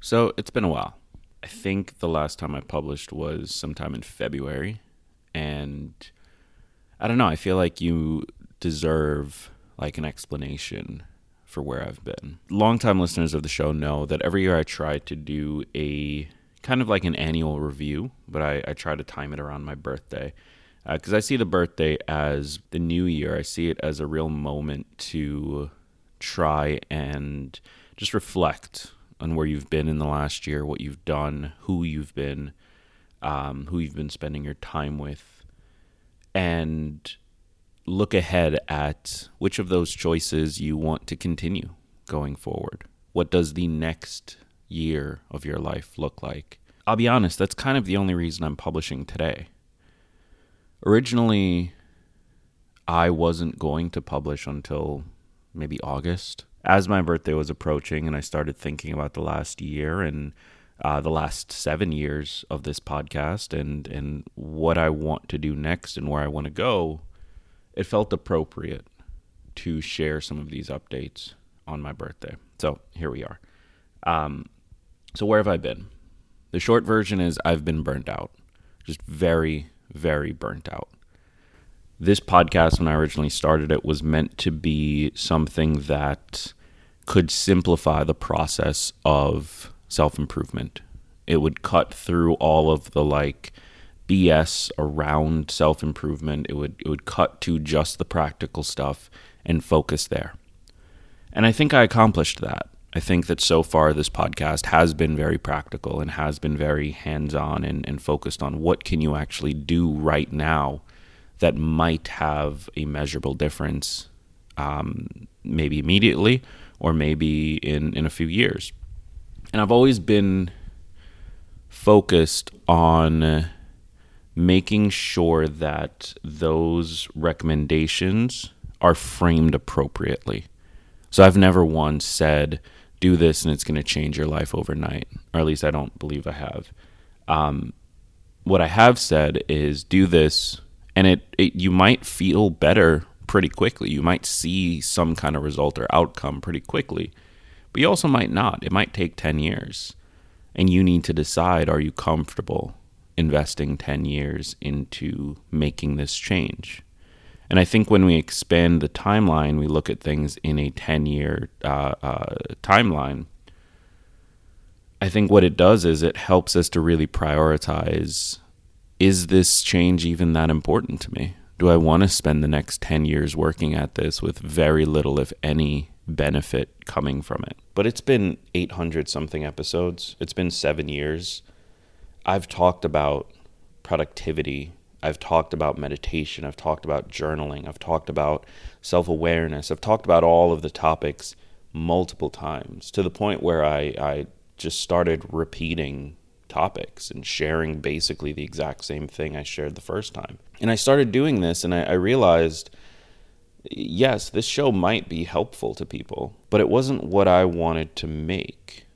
So it's been a while. I think the last time I published was sometime in February. And I don't know, I feel like you deserve like an explanation for where I've been. Longtime listeners of the show know that every year I try to do a kind of like an annual review, but I, I try to time it around my birthday. Because uh, I see the birthday as the new year, I see it as a real moment to try and just reflect on where you've been in the last year, what you've done, who you've been, um, who you've been spending your time with, and look ahead at which of those choices you want to continue going forward. What does the next year of your life look like? I'll be honest, that's kind of the only reason I'm publishing today. Originally, I wasn't going to publish until maybe August as my birthday was approaching and I started thinking about the last year and uh, the last seven years of this podcast and, and what I want to do next and where I want to go, it felt appropriate to share some of these updates on my birthday. So here we are. Um, so, where have I been? The short version is I've been burnt out, just very, very burnt out this podcast, when I originally started it, was meant to be something that could simplify the process of self improvement. It would cut through all of the like BS around self improvement. It would it would cut to just the practical stuff and focus there. And I think I accomplished that. I think that so far this podcast has been very practical and has been very hands on and, and focused on what can you actually do right now that might have a measurable difference, um, maybe immediately or maybe in, in a few years. And I've always been focused on making sure that those recommendations are framed appropriately. So I've never once said, do this and it's going to change your life overnight, or at least I don't believe I have. Um, what I have said is, do this and it, it you might feel better pretty quickly. You might see some kind of result or outcome pretty quickly, but you also might not. It might take 10 years. And you need to decide are you comfortable investing 10 years into making this change? And I think when we expand the timeline, we look at things in a 10 year uh, uh, timeline. I think what it does is it helps us to really prioritize is this change even that important to me? Do I want to spend the next 10 years working at this with very little, if any, benefit coming from it? But it's been 800 something episodes, it's been seven years. I've talked about productivity. I've talked about meditation. I've talked about journaling. I've talked about self awareness. I've talked about all of the topics multiple times to the point where I, I just started repeating topics and sharing basically the exact same thing I shared the first time. And I started doing this and I, I realized yes, this show might be helpful to people, but it wasn't what I wanted to make.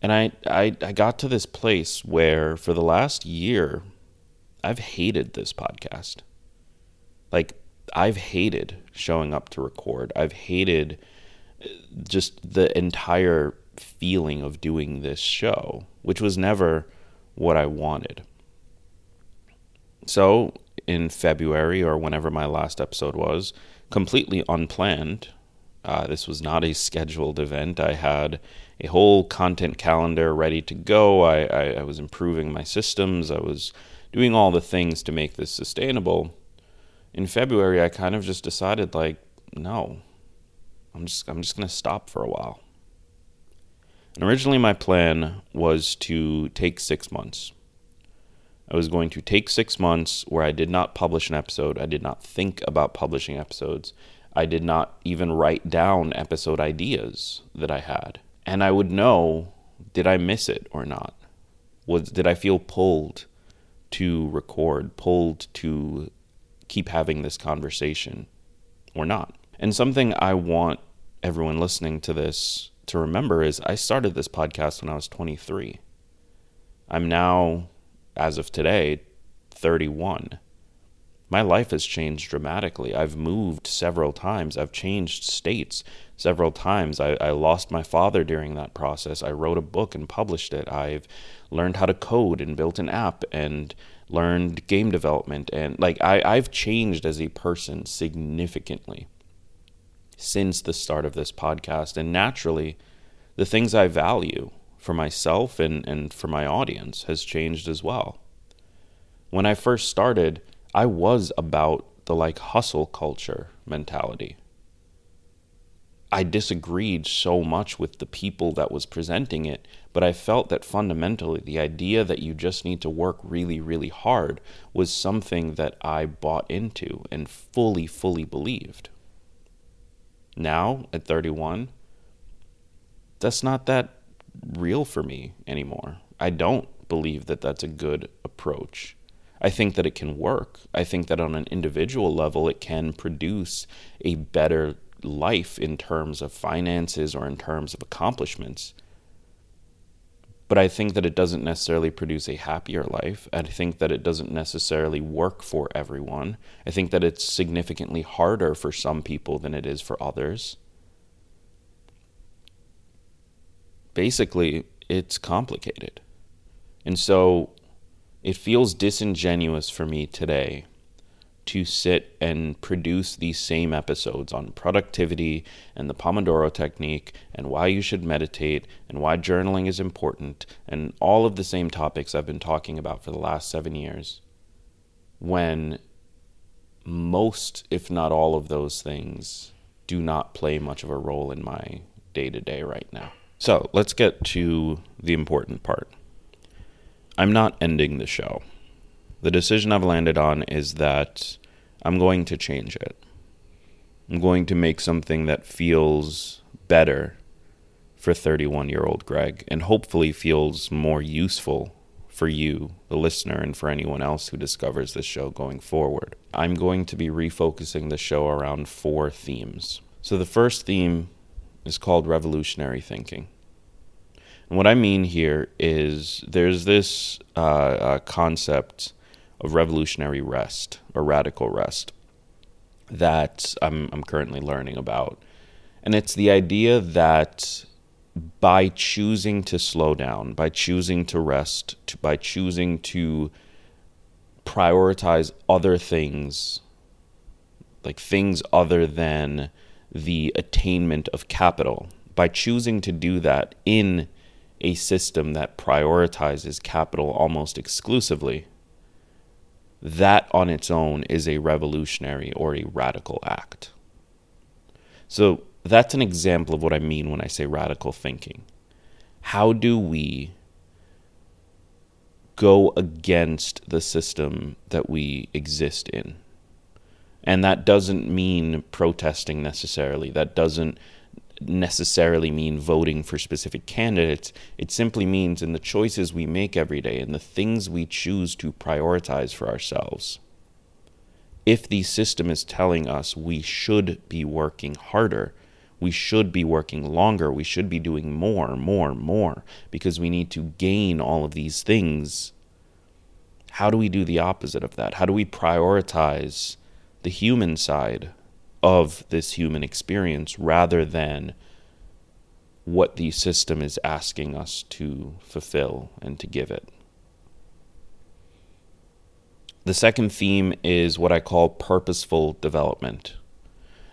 And I, I, I got to this place where for the last year, I've hated this podcast. Like, I've hated showing up to record. I've hated uh, just the entire feeling of doing this show, which was never what I wanted. So, in February or whenever my last episode was, completely unplanned, uh, this was not a scheduled event. I had a whole content calendar ready to go. I, I, I was improving my systems. I was doing all the things to make this sustainable. In February, I kind of just decided, like, no, I'm just I'm just gonna stop for a while. And originally, my plan was to take six months. I was going to take six months where I did not publish an episode. I did not think about publishing episodes. I did not even write down episode ideas that I had. And I would know did I miss it or not? Was did I feel pulled to record, pulled to keep having this conversation or not? And something I want everyone listening to this to remember is I started this podcast when I was 23. I'm now as of today 31 my life has changed dramatically. I've moved several times. I've changed states several times. I, I, lost my father during that process. I wrote a book and published it. I've learned how to code and built an app and learned game development. And like, I, I've changed as a person significantly since the start of this podcast. And naturally, the things I value for myself and, and for my audience has changed as well. When I first started, I was about the like hustle culture mentality. I disagreed so much with the people that was presenting it, but I felt that fundamentally the idea that you just need to work really, really hard was something that I bought into and fully, fully believed. Now, at 31, that's not that real for me anymore. I don't believe that that's a good approach. I think that it can work. I think that on an individual level, it can produce a better life in terms of finances or in terms of accomplishments. But I think that it doesn't necessarily produce a happier life. I think that it doesn't necessarily work for everyone. I think that it's significantly harder for some people than it is for others. Basically, it's complicated. And so it feels disingenuous for me today to sit and produce these same episodes on productivity and the Pomodoro technique and why you should meditate and why journaling is important and all of the same topics I've been talking about for the last seven years when most, if not all of those things, do not play much of a role in my day to day right now. So let's get to the important part. I'm not ending the show. The decision I've landed on is that I'm going to change it. I'm going to make something that feels better for 31 year old Greg and hopefully feels more useful for you, the listener, and for anyone else who discovers this show going forward. I'm going to be refocusing the show around four themes. So the first theme is called revolutionary thinking. And what I mean here is there's this uh, uh, concept of revolutionary rest or radical rest that I'm, I'm currently learning about. And it's the idea that by choosing to slow down, by choosing to rest, to, by choosing to prioritize other things, like things other than the attainment of capital, by choosing to do that in a system that prioritizes capital almost exclusively, that on its own is a revolutionary or a radical act. So that's an example of what I mean when I say radical thinking. How do we go against the system that we exist in? And that doesn't mean protesting necessarily. That doesn't necessarily mean voting for specific candidates. It simply means in the choices we make every day and the things we choose to prioritize for ourselves. If the system is telling us we should be working harder, we should be working longer, we should be doing more, more, more, because we need to gain all of these things. How do we do the opposite of that? How do we prioritize the human side of this human experience rather than what the system is asking us to fulfill and to give it. The second theme is what I call purposeful development.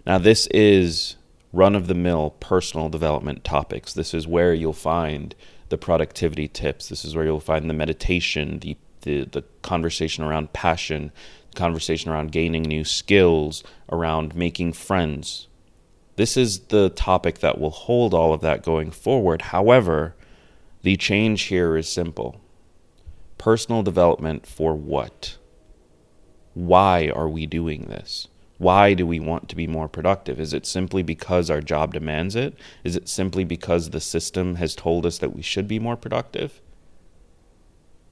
Now, this is run of the mill personal development topics. This is where you'll find the productivity tips. This is where you'll find the meditation, the, the, the conversation around passion, conversation around gaining new skills, around making friends. This is the topic that will hold all of that going forward. However, the change here is simple personal development for what? Why are we doing this? Why do we want to be more productive? Is it simply because our job demands it? Is it simply because the system has told us that we should be more productive?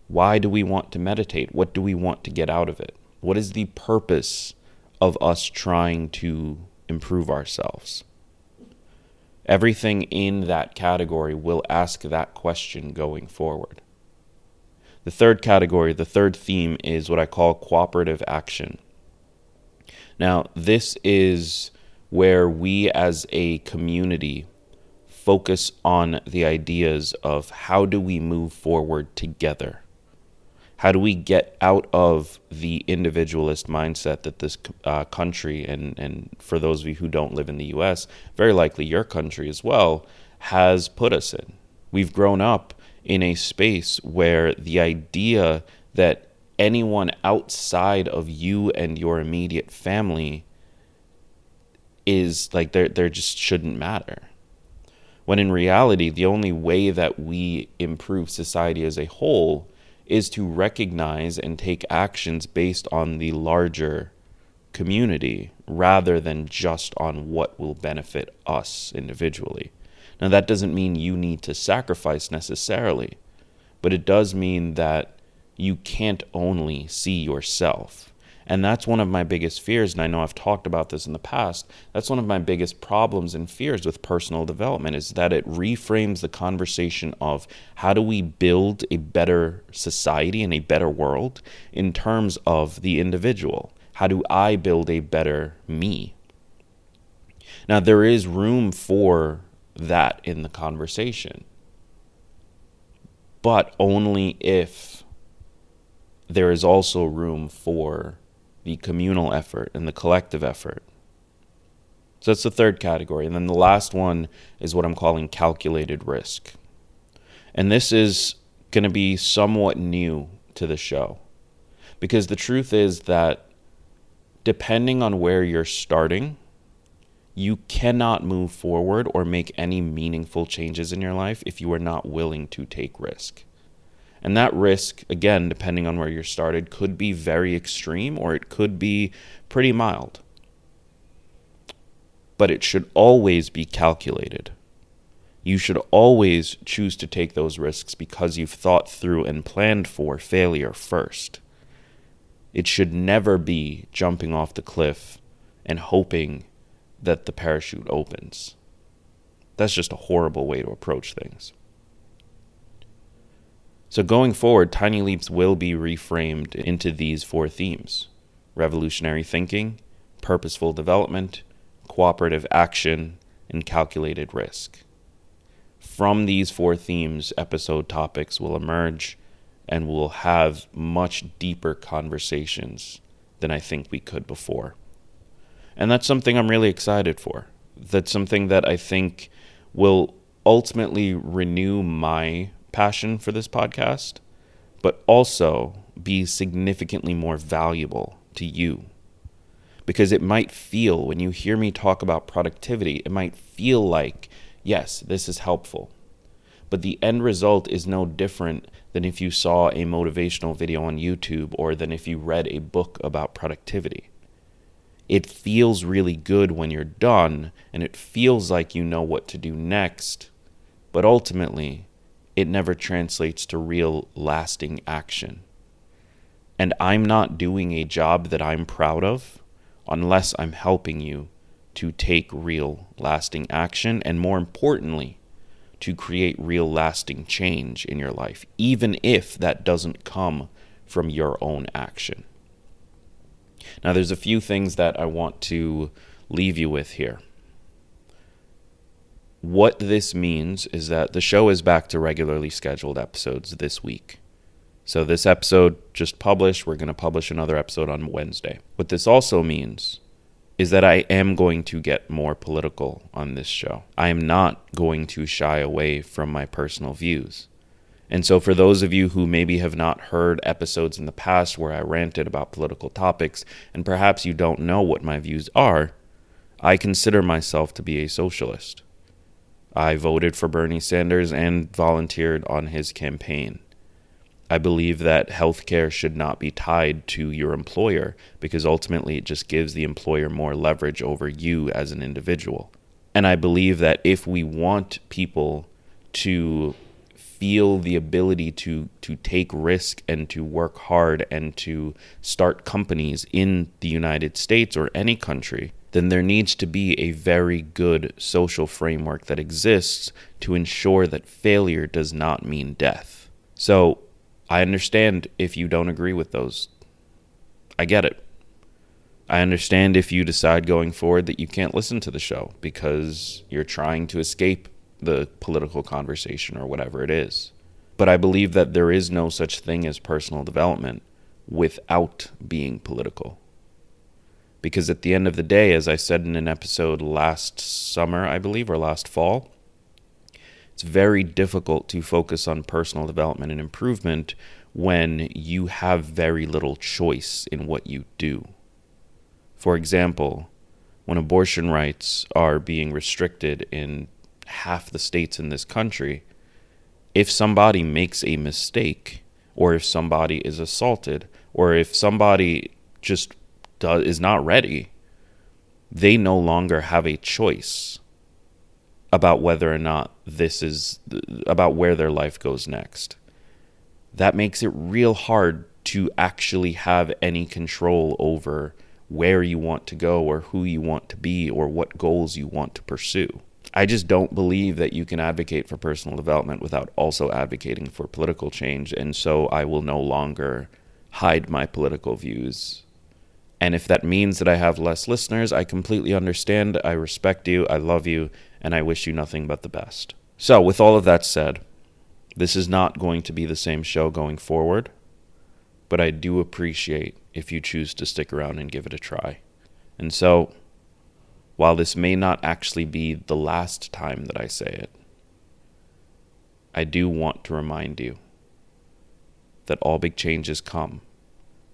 Why do we want to meditate? What do we want to get out of it? What is the purpose of us trying to improve ourselves? Everything in that category will ask that question going forward. The third category, the third theme, is what I call cooperative action. Now, this is where we as a community focus on the ideas of how do we move forward together? How do we get out of the individualist mindset that this uh, country, and, and for those of you who don't live in the US, very likely your country as well, has put us in? We've grown up in a space where the idea that anyone outside of you and your immediate family is like there there just shouldn't matter. When in reality, the only way that we improve society as a whole is to recognize and take actions based on the larger community rather than just on what will benefit us individually. Now, that doesn't mean you need to sacrifice necessarily, but it does mean that you can't only see yourself. And that's one of my biggest fears. And I know I've talked about this in the past. That's one of my biggest problems and fears with personal development is that it reframes the conversation of how do we build a better society and a better world in terms of the individual? How do I build a better me? Now, there is room for that in the conversation, but only if there is also room for the communal effort and the collective effort. So that's the third category. And then the last one is what I'm calling calculated risk. And this is going to be somewhat new to the show. Because the truth is that depending on where you're starting, you cannot move forward or make any meaningful changes in your life if you are not willing to take risk. And that risk, again, depending on where you're started, could be very extreme or it could be pretty mild. But it should always be calculated. You should always choose to take those risks because you've thought through and planned for failure first. It should never be jumping off the cliff and hoping that the parachute opens. That's just a horrible way to approach things. So, going forward, Tiny Leaps will be reframed into these four themes revolutionary thinking, purposeful development, cooperative action, and calculated risk. From these four themes, episode topics will emerge and we'll have much deeper conversations than I think we could before. And that's something I'm really excited for. That's something that I think will ultimately renew my passion for this podcast, but also be significantly more valuable to you. Because it might feel, when you hear me talk about productivity, it might feel like, yes, this is helpful. But the end result is no different than if you saw a motivational video on YouTube or than if you read a book about productivity. It feels really good when you're done, and it feels like you know what to do next, but ultimately, it never translates to real lasting action. And I'm not doing a job that I'm proud of unless I'm helping you to take real lasting action and more importantly, to create real lasting change in your life, even if that doesn't come from your own action. Now, there's a few things that I want to leave you with here. What this means is that the show is back to regularly scheduled episodes this week. So, this episode just published. We're going to publish another episode on Wednesday. What this also means is that I am going to get more political on this show. I am not going to shy away from my personal views. And so, for those of you who maybe have not heard episodes in the past where I ranted about political topics, and perhaps you don't know what my views are, I consider myself to be a socialist. I voted for Bernie Sanders and volunteered on his campaign. I believe that healthcare should not be tied to your employer because ultimately it just gives the employer more leverage over you as an individual. And I believe that if we want people to feel the ability to to take risk and to work hard and to start companies in the United States or any country, then there needs to be a very good social framework that exists to ensure that failure does not mean death. So, I understand if you don't agree with those. I get it. I understand if you decide going forward that you can't listen to the show because you're trying to escape the political conversation or whatever it is. But I believe that there is no such thing as personal development without being political. Because at the end of the day, as I said in an episode last summer, I believe, or last fall, it's very difficult to focus on personal development and improvement when you have very little choice in what you do. For example, when abortion rights are being restricted in half the states in this country, if somebody makes a mistake, or if somebody is assaulted, or if somebody just is not ready, they no longer have a choice about whether or not this is about where their life goes next. That makes it real hard to actually have any control over where you want to go or who you want to be or what goals you want to pursue. I just don't believe that you can advocate for personal development without also advocating for political change. And so I will no longer hide my political views. And if that means that I have less listeners, I completely understand. I respect you. I love you. And I wish you nothing but the best. So, with all of that said, this is not going to be the same show going forward but I do appreciate if you choose to stick around and give it a try. And so, while this may not actually be the last time that I say it, I do want to remind you that all big changes come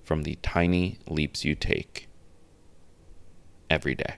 from the tiny leaps you take every day.